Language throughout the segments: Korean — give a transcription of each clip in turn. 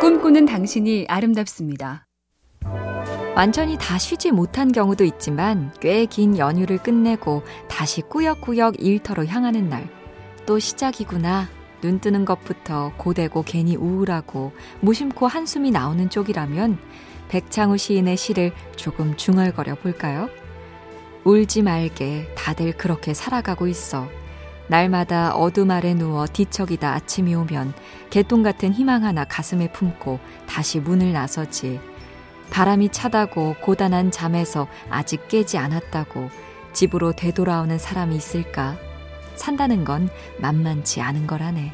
꿈꾸는 당신이 아름답습니다. 완전히 다 쉬지 못한 경우도 있지만 꽤 긴 연휴를 끝내고 다시 꾸역꾸역 일터로 향하는 날. 또 시작이구나. 눈 뜨는 것부터 고되고 괜히 우울하고 무심코 한숨이 나오는 쪽이라면 백창우 시인의 시를 조금 중얼거려 볼까요? 울지 말게 다들 그렇게 살아가고 있어. 날마다 어둠 아래 누워 뒤척이다 아침이 오면 개똥 같은 희망 하나 가슴에 품고 다시 문을 나서지. 바람이 차다고 고단한 잠에서 아직 깨지 않았다고 집으로 되돌아오는 사람이 있을까? 산다는 건 만만치 않은 거라네.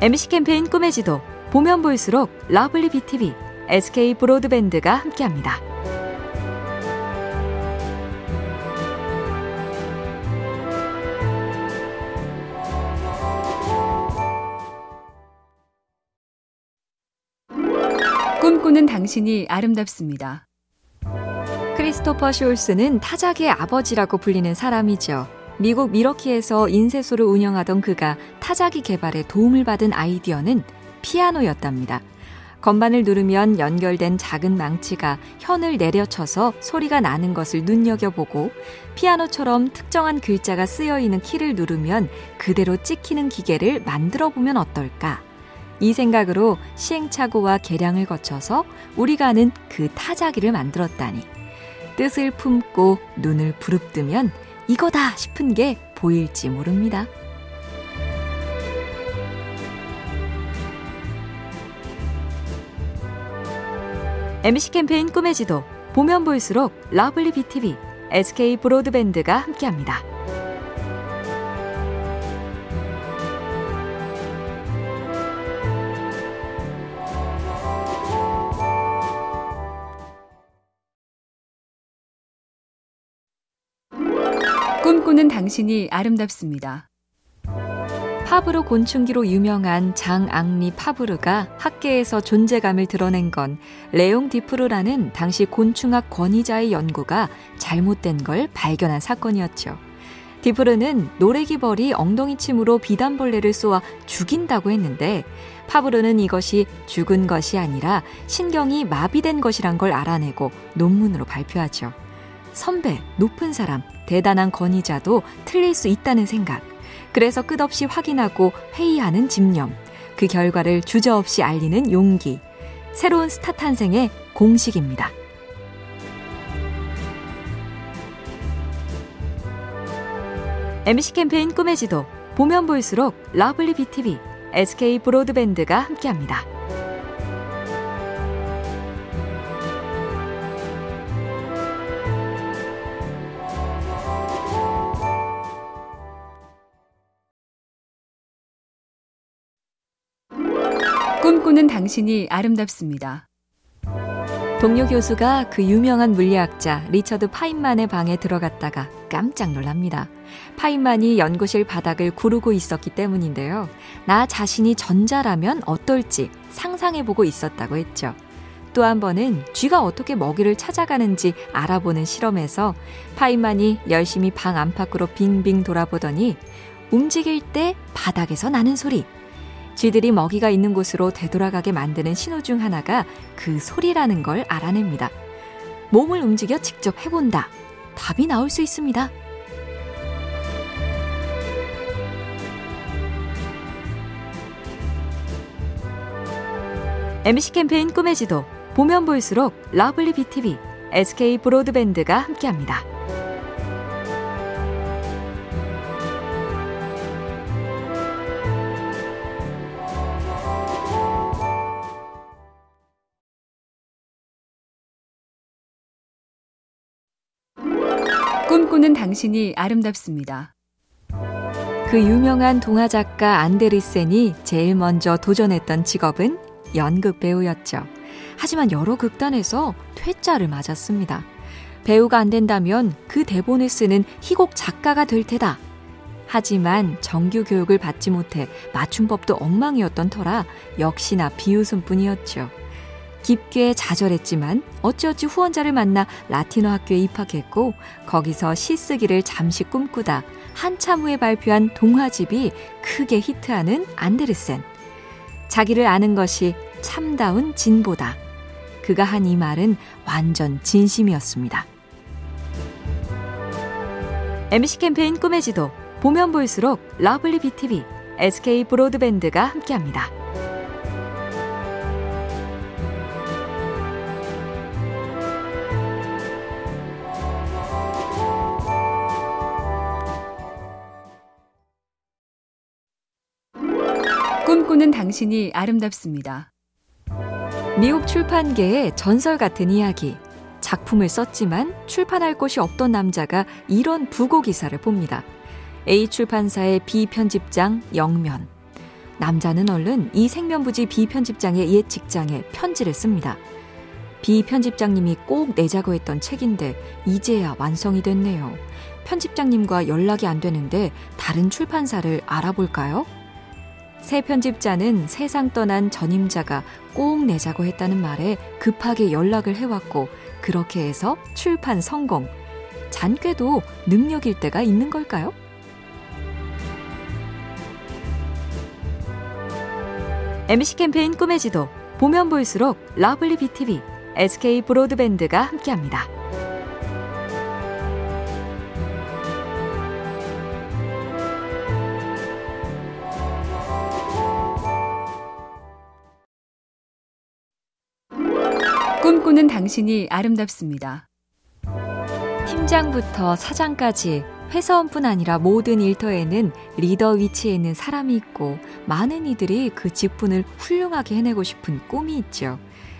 MBC 캠페인 꿈의 지도 보면 볼수록 lovely BTV, SK 브로드밴드가 함께합니다. 꿈꾸는 당신이 아름답습니다. 크리스토퍼 숄스는 타작의 아버지라고 불리는 사람이죠. 미국 미러키에서 인쇄소를 운영하던 그가 타자기 개발에 도움을 받은 아이디어는 피아노였답니다. 건반을 누르면 연결된 작은 망치가 현을 내려쳐서 소리가 나는 것을 눈여겨보고 피아노처럼 특정한 글자가 쓰여 있는 키를 누르면 그대로 찍히는 기계를 만들어 보면 어떨까? 이 생각으로 시행착오와 개량을 거쳐서 우리가 아는 그 타자기를 만들었다니. 뜻을 품고 눈을 부릅뜨면 이거다 싶은 게 보일지 모릅니다. MBC 캠페인 꿈의 지도 보면 볼수록 lovely BTV, SK 브로드밴드가 함께합니다. 꿈꾸는 당신이 아름답습니다. 파브르 곤충기로 유명한 장앙리 파브르가 학계에서 존재감을 드러낸 건 레옹 디프르라는 당시 곤충학 권위자의 연구가 잘못된 걸 발견한 사건이었죠. 디프르는 노래기벌이 엉덩이 침으로 비단벌레를 쏘아 죽인다고 했는데 파브르는 이것이 죽은 것이 아니라 신경이 마비된 것이란 걸 알아내고 논문으로 발표하죠. 선배, 높은 사람, 대단한 권위자도 틀릴 수 있다는 생각. 그래서 끝없이 확인하고 회의하는 집념, 그 결과를 주저없이 알리는 용기, 새로운 스타 탄생의 공식입니다. MBC 캠페인 꿈의 지도, 보면 볼수록 lovely BTV, SK 브로드밴드가 함께합니다. 꿈꾸는 당신이 아름답습니다. 동료 교수가 그 유명한 물리학자 리처드 파인만의 방에 들어갔다가 깜짝 놀랍니다. 파인만이 연구실 바닥을 구르고 있었기 때문인데요. 나 자신이 전자라면 어떨지 상상해보고 있었다고 했죠. 또 한 번은 쥐가 어떻게 먹이를 찾아가는지 알아보는 실험에서 파인만이 열심히 방 안팎으로 빙빙 돌아보더니 움직일 때 바닥에서 나는 소리, 쥐들이 먹이가 있는 곳으로 되돌아가게 만드는 신호 중 하나가 그 소리라는 걸 알아냅니다. 몸을 움직여 직접 해본다. 답이 나올 수 있습니다. MBC 캠페인 꿈의 지도 보면 볼수록 lovely BTV, SK 브로드밴드가 함께합니다. 꿈꾸는 당신이 아름답습니다. 그 유명한 동화 작가 안데르센이 제일 먼저 도전했던 직업은 연극 배우였죠. 하지만 여러 극단에서 퇴짜를 맞았습니다. 배우가 안 된다면 그 대본을 쓰는 희곡 작가가 될 테다. 하지만 정규 교육을 받지 못해 맞춤법도 엉망이었던 터라 역시나 비웃음뿐이었죠. 깊게 좌절했지만 어찌어찌 후원자를 만나 라틴어 학교에 입학했고 거기서 시 쓰기를 잠시 꿈꾸다 한참 후에 발표한 동화집이 크게 히트하는 안데르센. 자기를 아는 것이 참다운 진보다. 그가 한 이 말은 완전 진심이었습니다. MBC 캠페인 꿈의 지도 보면 볼수록 lovely BTV, SK 브로드밴드가 함께합니다. 꿈꾸는 당신이 아름답습니다. 미국 출판계의 전설 같은 이야기. 작품을 썼지만 출판할 곳이 없던 남자가 이런 부고 기사를 봅니다. A 출판사의 비편집장 영면. 남자는 얼른 이 생면부지 비편집장의 옛 직장에 편지를 씁니다. 비편집장님이 꼭 내자고 했던 책인데 이제야 완성이 됐네요. 편집장님과 연락이 안 되는데 다른 출판사를 알아볼까요? 새 편집자는 세상 떠난 전임자가 꼭 내자고 했다는 말에 급하게 연락을 해왔고 그렇게 해서 출판 성공. 잔꾀도 능력일 때가 있는 걸까요? MBC 캠페인 꿈의 지도 보면 볼수록 lovely BTV, SK 브로드밴드가 함께합니다. 꿈꾸는 당신이 아름답습니다. 팀장부터 사장까지 회사원뿐 아니라 모든 일터에는 리더 위치에 있는 사람이 있고 많은 이들이 그 직분을 훌륭하게 해내고 싶은 꿈이 있죠.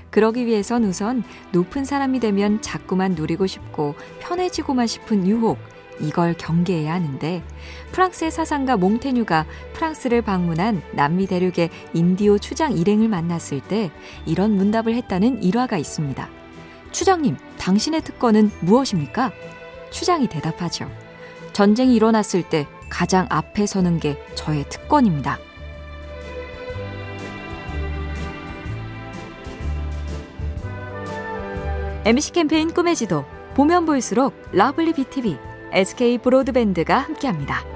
그러기 위해선 우선 높은 사람이 되면 자꾸만 누리고 싶고 편해지고만 싶은 유혹, 이걸 경계해야 하는데 프랑스의 사상가 몽테뉴가 프랑스를 방문한 남미 대륙의 인디오 추장 일행을 만났을 때 이런 문답을 했다는 일화가 있습니다. 추장님, 당신의 특권은 무엇입니까? 추장이 대답하죠. 전쟁이 일어났을 때 가장 앞에 서는 게 저의 특권입니다. MBC 캠페인 꿈의 지도 보면 볼수록 lovely BTV, SK 브로드밴드가 함께합니다.